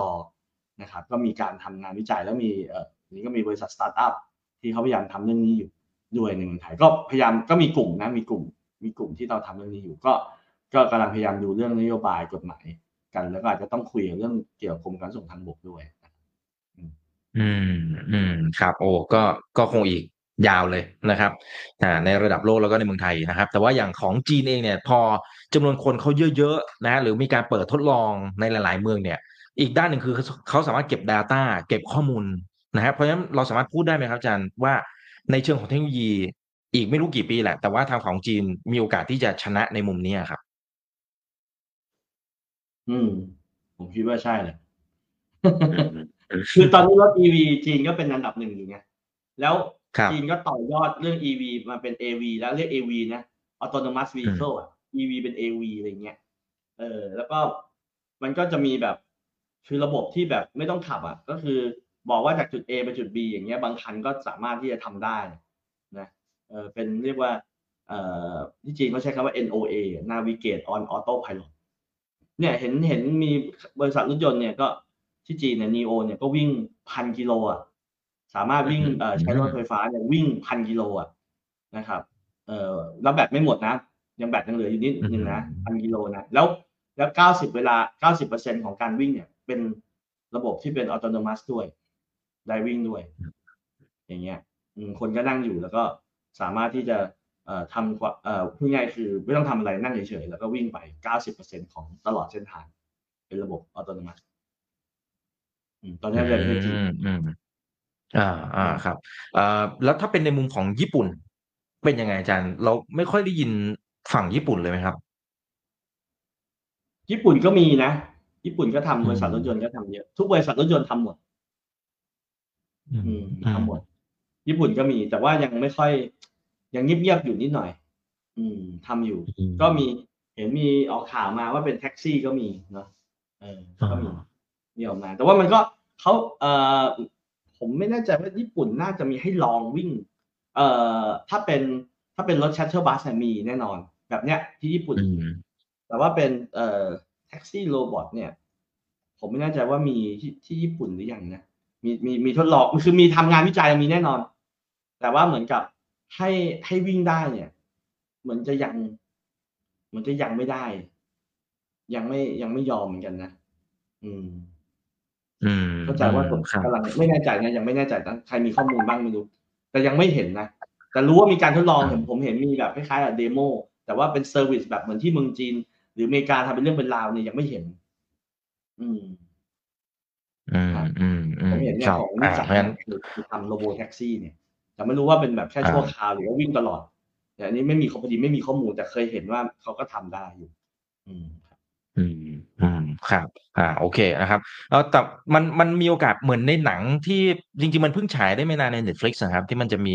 นะครับก็มีการทำงานวิจัยแล้วมีเอ่อนี่ก็มีบริษัทสตาร์ทอัพที่เขาพยายามทำเรื่องนี้อยู่ด้วยในเมืองไทยก็พยายามก็มีกลุ่มนะมีกลุ่มมีกลุ่มที่เราทำเรื่องนี้อยู่ก็ก็กำลังพยายามดูเรื่องนโยบายกฎหมายกัน แล้วก็อาจจะต้องคุยเรื่องเกี่ยวกับกรมการขนส่งทางบกด้วย อืม อืม ครับ โอ้ ก็ ก็คงอีกยาวเลยนะครับ อ่า ในระดับโลกแล้วก็ในเมืองไทยนะครับ แต่ว่าอย่างของจีนเองเนี่ย พอจำนวนคนเขาเยอะ ๆ นะ หรือมีการเปิดทดลองในหลาย ๆ เมืองเนี่ย อีกด้านหนึ่งคือเขาสามารถเก็บ Data เก็บข้อมูลนะครับ เพราะฉะนั้นเราสามารถพูดได้ไหมครับอาจารย์ว่าในเชิงของเทคโนโลยีอีกไม่รู้กี่ปีแหละ แต่ว่าทางของจีนมีโอกาสที่จะชนะในมุมนี้ครับ อืม ผมคิดว่าใช่เลย คือตอนนี้รถ EV จีนก็เป็นอันดับหนึ่งอยู่ไงแล้วครับจีนก็ต่อยอดเรื่อง EV มาเป็น AV แล้วเรียก AV นะ autonomous vehicle อะ EV เป็น AV อะไรเงี้ยเออ แล้วก็มันก็จะมีแบบคือระบบที่แบบไม่ต้องขับอะ ก็คือบอกว่าจากจุด A ไปจุด B อย่างเงี้ย บางคันก็สามารถที่จะทำได้นะเออเป็นเรียกว่า เอ่อที่จีนเขาใช้คำว่า NOA navigate on autopilot เนี่ยเห็นเห็นมีบริษัทรถยนต์เนี่ยก็ ที่จีนเนี่ย NEO เนี่ยก็วิ่งพันกิโลอะสามารถวิ่งเอ่อใช้รถไฟฟ้าเนี่ยวิ่งพันกิโลอะนะครับเอ่อแล้วแบตไม่หมดนะ ยังแบตยังเหลืออยู่นิดนึงนะพันกิโลนะแล้วแล้วเก้าสิบเวลาเก้าสิบเปอร์เซ็นของการวิ่งเนี่ย เป็นระบบที่เป็นอัตโนมัติด้วยได้วิ่งด้วย อย่างเงี้ยอืมคนก็นั่งอยู่แล้วก็สามารถที่จะเอ่อทำกว่าเอ่อพูดง่ายๆคือไม่ต้องทำอะไรนั่งเฉยๆแล้วก็วิ่งไปเก้าสิบเปอร์เซ็นของตลอดเส้นทาง เป็นระบบอัตโนมัติอืม ตอนนี้เรียนประเทศจีนอืมอืมอ่าอ่าครับเอ่อแล้วถ้าเป็นในมุมของญี่ปุ่น เป็นยังไงอาจารย์ เราไม่ค่อยได้ยินฝั่งญี่ปุ่นเลยไหมครับ ญี่ปุ่นก็มีนะ ญี่ปุ่นก็ทำบริษัทอืมรถยนต์ก็ทำเยอะ ทุกบริษัทรถยนต์ทำหมดอืมอืมทำหมด ญี่ปุ่นก็มี แต่ว่ายังไม่ค่อย ยังเงียบๆอยู่นิดหน่อย อืมทำอยู่อืมก็มี เห็นมีออกข่าวมาว่าเป็นแท็กซี่ก็มีเนาะเออก็มี มีออกมา แต่ว่ามันก็เขาเอ่อผมไม่แน่ใจว่าญี่ปุ่นน่าจะมีให้ลองวิ่ง เอ่อถ้าเป็นถ้าเป็นรถ shuttle bus มีแน่นอน แบบเนี้ยที่ญี่ปุ่นอืมแต่ว่าเป็นเอ่อแท็กซี่ robot เนี่ย ผมไม่แน่ใจว่ามีที่ที่ญี่ปุ่นหรือยังนะมีมีมีทดลองคือมีทำงานวิจัยมีแน่นอน แต่ว่าเหมือนกับให้ให้วิ่งได้เนี่ย เหมือนจะยังเหมือนจะยังไม่ได้ ยังไม่ยังไม่ยอมเหมือนกันนะ อืมอืม เข้าใจว่าผมครับกำลังไม่แน่ใจนะยังไม่แน่ใจนะใครมีข้อมูลบ้างไม่รู้ แต่ยังไม่เห็นนะ แต่รู้ว่ามีการทดลองเห็นผมเห็นมีแบบคล้ายๆกับ demo แต่ว่าเป็น service แบบเหมือนที่เมืองจีน หรืออเมริกาทำเป็นเรื่องเป็นราวเนี่ยยังไม่เห็น อืมอืมอืมอืผมมเห็นเนี่คยรับของนิอ่าสสันเพราะฉะนั้นคือคือทำโรโบแท็กซี่เนี่ยแต่ไม่รู้ว่าเป็นแบบแค่ชั่วคราวหรือว่าวิ่งตลอดแต่อันนี้ไม่มีข้อพอดีไม่มีข้อมูลแต่เคยเห็นว่าเขาก็ทำได้อยู่ อืมอืมอืม ครับ อ่า โอเคนะครับเออแต่มันมันมีโอกาสเหมือนในหนังที่จริง ๆ มันเพิ่งฉายได้ไม่นานใน Netflix นะครับ ที่มันจะมี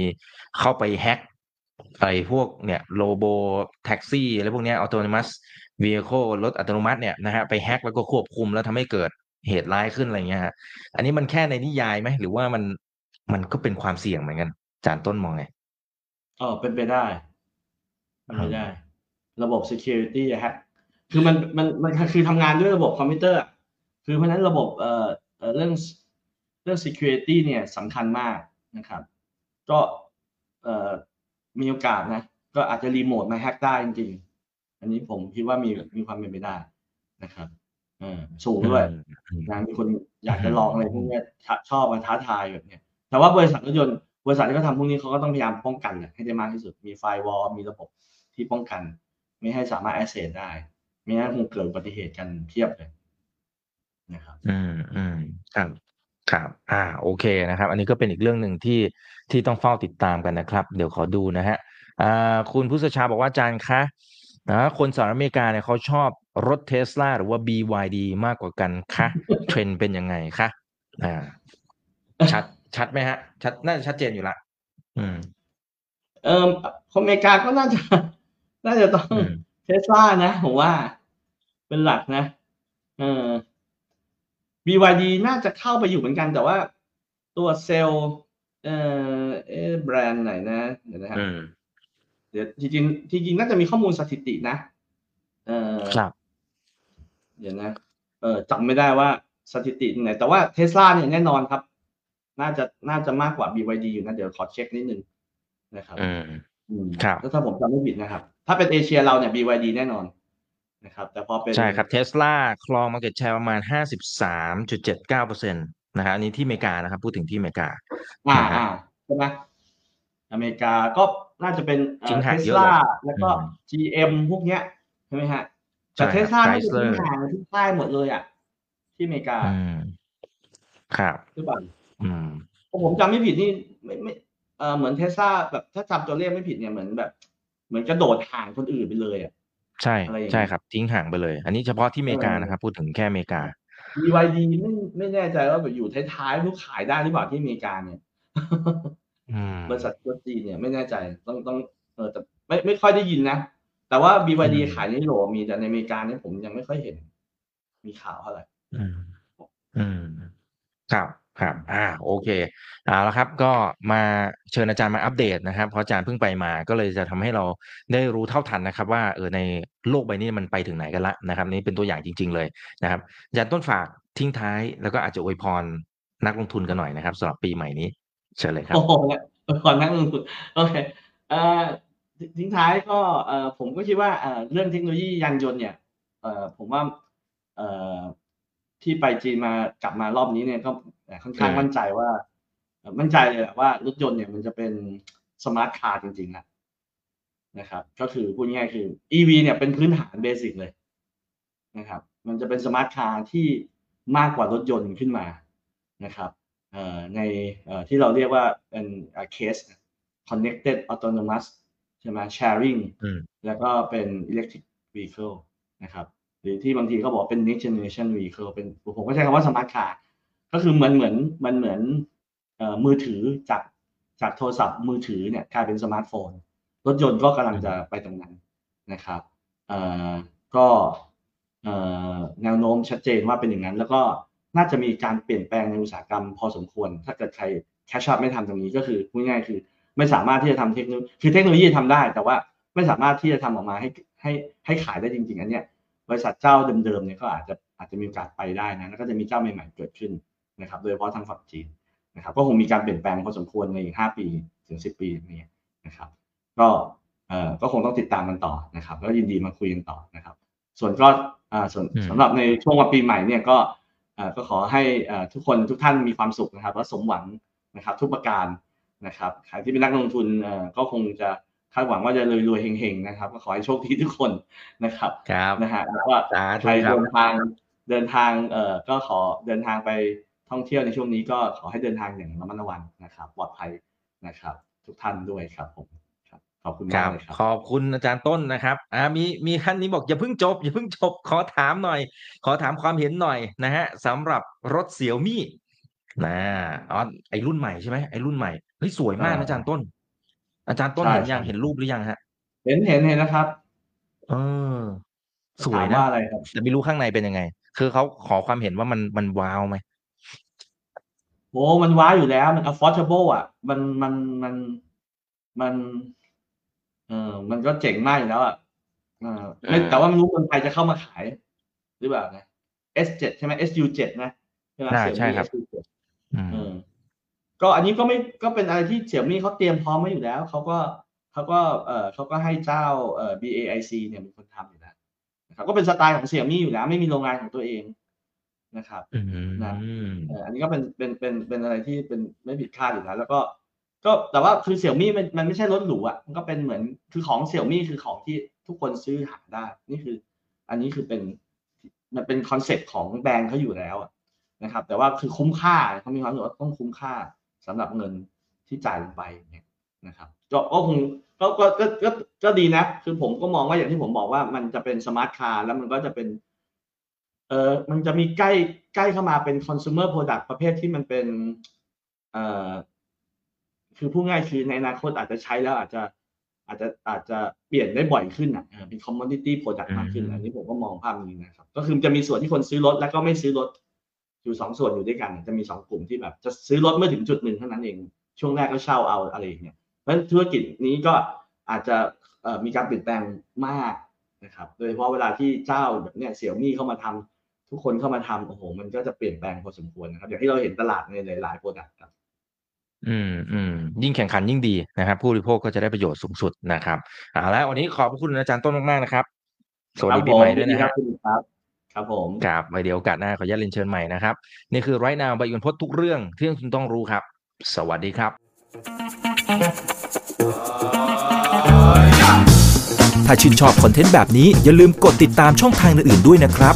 เข้าไปแฮ็กไอ้พวกเนี่ยโรโบแท็กซี่อะไรพวกเนี้ย autonomous vehicle รถอัตโนมัติเนี่ยนะฮะไปแฮ็กแล้วก็ควบคุมแล้วทำให้เกิดเหตุร้ายขึ้นอะไรเงี้ยฮะอันนี้มันแค่ในนิยายไหมหรือว่ามันมันก็เป็นความเสี่ยงเหมือนกันอาจารย์ต้นมองไงเออเป็นไปได้เป็นไปได้ ระบบ security อะฮะ คือมันมันมันคือทำงานด้วยระบบคอมพิวเตอร์อะคือเพราะฉะนั้นระบบเอ่อเอ่อเรื่องเรื่อง security เนี่ยสำคัญมากนะครับ ก็เอ่อมีโอกาสนะ ก็อาจจะรีโมทมา hack ได้จริงๆ อันนี้ผมคิดว่ามีมีความเป็นไปได้นะครับเออสูงด้วยนะมีคนอยากจะลองอะไรพวกเนี้ยชชอบมาท้าทายแบบเนี้ยแต่ว่าบริษัทรถยนต์บริษัทที่เขาทำพวกนี้เขาก็ต้องพยายามป้องกันแหละให้ได้มากที่สุดมี firewall มีระบบที่ป้องกัน ไม่ให้สามารถ access ได้ ไม่งั้นคงเกิดอุบัติเหตุกันเพียบเลยนะครับ อืมอืมครับครับ อ่า โอเคนะครับ อันนี้ก็เป็นอีกเรื่องหนึ่งที่ที่ต้องเฝ้าติดตามกันนะครับ เดี๋ยวขอดูนะฮะ อ่า คุณพุทธชาบอกว่าอาจารย์คะนะคนสหรัฐอเมริกาเนี่ยเขาชอบรถเทสลาหรือว่า BYD มากกว่ากันคะเทรนด์เป็นยังไงคะอ่า ชัดชัดไหมฮะ ชัดน่าจะชัดเจนอยู่ละอืม เออคนอเมริกาก็น่าจะ น่าจะต้องอืม เทสลานะผมว่า เป็นหลักนะเออ BYD น่าจะเข้าไปอยู่เหมือนกัน แต่ว่าตัวเซลล์เออเอะแบรนด์ไหนนะเดี๋ยวนะฮะอืมเดี๋ยวจริงๆจริงๆน่าจะมีข้อมูลสถิตินะ เออครับ เดี๋ยวนะเออจำไม่ได้ว่าสถิติไหนแต่ว่าเทสลาเนี่ยแน่นอนครับ น่าจะน่าจะมากกว่า BYD อยู่นะ เดี๋ยวขอเช็คนิดนึงนะครับอืมอืม ครับถ้าผมจำไม่ผิดนะครับ ถ้าเป็นเอเชียเราเนี่ย BYD แน่นอนนะครับ แต่พอเป็นใช่ครับเทสลาครอง market share ประมาณห้าสิบสามจุดเจ็ดเก้าเปอร์เซ็นต์นะครับอันนี้ที่อเมริกานะครับ พูดถึงที่อเมริกา อ่านะฮะอ่าใช่ไหมอเมริกาก็น่าจะเป็นทิ้งห่างเทสเยอะลาเลยแล้วก็อืม GM พวกเนี้ยใช่ไหมฮะใช่แต่ครับเทสลาน่าจะ Chrysler ทิ้งห่างทุกค่ายหมดเลยอะ ที่อเมริกาอืมครับหรือเปล่าอืมถ้าผมจำไม่ผิดนี่ไม่ไม่ เออเหมือนเทสลาแบบถ้าจำตัวเลขไม่ผิดเนี่ยเหมือนแบบ เหมือนกระโดดห่างคนอื่นไปเลยอะใช่อะไรอย่างเงี้ยใช่ครับ ทิ้งห่างไปเลย อันนี้เฉพาะที่อเมริกาเออนะครับ พูดถึงแค่อเมริกา BYD ไม่ไม่แน่ใจว่าแบบอยู่ท้ายๆลูกขายได้หรือเปล่าที่อเมริกาเนี่ยอืมบริษัทตัวจีนเนี่ยไม่แน่ใจต้องต้องเออแต่ไม่ไม่ค่อยได้ยินนะ แต่ว่า BYD อืมขายในยุโรปมีแต่ในอเมริกาเนี่ยผมยังไม่ค่อยเห็น มีข่าวเท่าไหร่อืมอืมครับ ครับอ่าโอเคเอาละครับก็มาเชิญอาจารย์มาอัปเดตนะครับ เพราะอาจารย์เพิ่งไปมาก็เลยจะทำให้เราได้รู้เท่าทันนะครับ ว่าเออในโลกใบนี้มันไปถึงไหนกันละนะครับนี่เป็นตัวอย่างจริง ๆเลยนะครับอาจารย์ต้นฝากทิ้งท้ายแล้วก็อาจจะอวยพรนักลงทุนกันหน่อยนะครับสำหรับปีใหม่นี้เชิญเลยครับโอ้โหก่อนนั่งลงทุนโอเคเอ่อทิ้งทิ้งท้ายก็เอ่อผมก็คิดว่าเอ่อเรื่องเทคโนโลยียานยนต์เนี่ยเอ่อผมว่าเอ่อที่ไปจีนมากลับมารอบนี้เนี่ยก็ ค่อนข้างอืมมั่นใจว่าเอ่อมั่นใจเลยแหละว่ารถยนต์เนี่ยมันจะเป็น smart car จริงๆนะนะครับ ก็คือพูดง่ายๆคือ EV เนี่ยเป็นพื้นฐาน basic เลยนะครับ มันจะเป็น smart car ที่มากกว่ารถยนต์ขึ้นมานะครับเอ่อในเอ่อที่เราเรียกว่าเป็นเคส connected autonomous ใช่ไหม sharing อืมแล้วก็เป็น electric vehicle นะครับ หรือที่บางทีเขาบอกเป็น next generation vehicle เป็นผมก็ใช้คำว่า smart car ก็คือเหมือนเหมือนมันเหมือนเอ่อมือถือจากจากโทรศัพท์มือถือเนี่ยกลายเป็นสมาร์ทโฟน รถยนต์ก็กำลังจะไปตรงนั้นนะครับเอ่อก็เอ่อแนวโน้มชัดเจนว่าเป็นอย่างนั้น แล้วก็น่าจะมีการเปลี่ยนแปลงในอุตสาหกรรมพอสมควร ถ้าเกิดใครแคชชัพไม่ทำตรงนี้ก็คือพูดง่ายๆคือ ไม่สามารถที่จะทำเทคโนโลยีคือเทคโนโลยีทำได้ แต่ว่าไม่สามารถที่จะทำออกมาให้ให้ให้ขายได้จริง ๆ อันเนี้ยบริษัทเจ้าเดิมๆเนี่ยก็อาจจะอาจจะมีโอกาสไปได้นะแล้วก็จะมีเจ้าใหม่ๆเกิดขึ้น นะครับ โดยเฉพาะทางฝั่งจีนนะครับ ก็คงมีการเปลี่ยนแปลงพอสมควรในอีกห้าปีถึงสิบปีอย่างนี้นะครับ ก็เอ่อก็คงต้องติดตามกันต่อนะครับแล้วยินดีมาคุยกันต่อนะครับ ส่วนก็อ่าส่วนอืมสำหรับในช่วงวันปีใหม่เนี่ยก็เอ่อก็ขอให้เอ่อทุกคนทุกท่านมีความสุขนะครับ และสมหวังนะครับ ทุกประการนะครับใครที่เป็นนักลงทุนเอ่อก็คงจะคาดหวังว่าจะรวยรวยๆเฮงๆนะครับ ก็ขอให้โชคดีทุกคนนะครับครับนะฮะแล้วก็สาธุใครครับเดินทางเดินทางเอ่อก็ขอเดินทางไป ท่องเที่ยวในช่วงนี้ก็ขอให้เดินทางอย่างระมัดระวังนะครับปลอดภัยนะครับ ทุกท่านด้วยครับผมครับขอบคุณคมารักบเลยครับขอบคุณอาจารย์ต้นนะครับอ่ามีมีท่านนี้บอกอย่าเพิ่งจบอย่าเพิ่งจบขอถามหน่อย ขอถามความเห็นหน่อยนะฮะสำหรับรถเสี่ยวมี่นะอ๋อไอรุ่นใหม่ใช่ไหมไอรุ่นใหม่เฮ้ยสวยมากนะอาจารย์ต้น อาจารย์ต้นใช่เห็นยังใช่เห็นรูปหรือยังฮะ เห็นเห็นเห็นนะครับเออสวยถามนะว่าอะไรครับแต่ไม่รู้ข้างในเป็นยังไง คือเขาขอความเห็นว่ามันมันว้าวไหม โอ้มันว้าวอยู่แล้วมัน affordable อะ มันมันมันมัน เออมันก็เจ๋งมากอยู่แล้วอะเออไม่แต่ว่าไม่รู้คนไทยจะเข้ามาขาย หรือเปล่านะ S7 ใช่ไหม SU7 นะใช่ไหมอ่าเสี่ยใช่ครับ SU7 อืมเออก็อันนี้ก็ไม่ก็เป็นอะไรที่เสี่ยมี่เขาเตรียมพร้อมไว้อยู่แล้วเขาก็เขาก็เออเขาก็ให้เจ้าเอ่อ BAIC เนี่ยเป็นคนทำอยู่แล้วนะครับก็เป็นสไตล์ของเสี่ยมี่อยู่แล้ว ไม่มีโรงงานของตัวเอง นะครับอืมนะเอ่ออันนี้ก็เป็นเป็นเป็นเป็นอะไรที่เป็นไม่ผิดคาดอยู่แล้วแล้วก็ ก็แต่ว่าคือ Xiaomi มันมันไม่ใช่รถหรูอะมันก็เป็นเหมือนคือของ Xiaomi คือของที่ทุกคนซื้อหาได้ นี่คือ อันนี้คือเป็นมันเป็น concept ของแบรนด์เขาอยู่แล้วอะนะครับ แต่ว่าคือคุ้มค่าเขามีความรู้สึกว่าต้องคุ้มค่าสำหรับเงินที่จ่ายลงไปเนี่ยนะครับก็ก็คงก็ก็ก็ก็ก็ดีนะ คือผมก็มองว่าอย่างที่ผมบอกว่ามันจะเป็น smart car แล้วมันก็จะเป็น เออมันจะมีใกล้ใกล้เข้ามาเป็น consumer product ประเภทที่มันเป็นเอ่อคือพูดง่ายคือในอนาคตอาจจะใช้แล้วอาจจะอาจจะอาจจะเปลี่ยนได้บ่อยขึ้นอะเออเป็น commodity product มากขึ้นอืมอันนี้ผมก็มองภาพนี้นะครับ ก็คือจะมีส่วนที่คนซื้อรถแล้วก็ไม่ซื้อรถอยู่สองส่วนอยู่ด้วยกัน จะมีสองกลุ่มที่แบบ จะซื้อรถเมื่อถึงจุดหนึ่งเท่านั้นเอง ช่วงแรกก็เช่าเอาอะไรอย่างเงี้ยเพราะฉะนั้นธุรกิจนี้ก็อาจจะเอ่อมีการเปลี่ยนแปลงมากนะครับ โดยเฉพาะเวลาที่เจ้าแบบเนี้ย Xiaomi เข้ามาทำ ทุกคนเข้ามาทำโอ้โหมันก็จะเปลี่ยนแปลงพอสมควรนะครับ อย่างที่เราเห็นตลาดในหลายๆ product ครับอืมอืมยิ่งแข่งขันยิ่งดีนะครับ ผู้บริโภคก็จะได้ประโยชน์สูงสุดนะครับเอาละวันนี้ขอบพระคุณอาจารย์ต้นมากๆนะครับสวัสดีปีใหม่ด้วยนะคครัรับบคุณครับ ครับผมครับไว้เดี๋ยวโอกาสหน้าขออนุญาตเรียนเชิญใหม่นะครับ นี่คือ Right Now by ยนพดทุกเรื่องที่คุณต้องรู้ครับ สวัสดีครับ ถ้าชื่นชอบคอนเทนต์แบบนี้อย่าลืมกดติดตามช่องทางอื่นๆด้วยนะครับ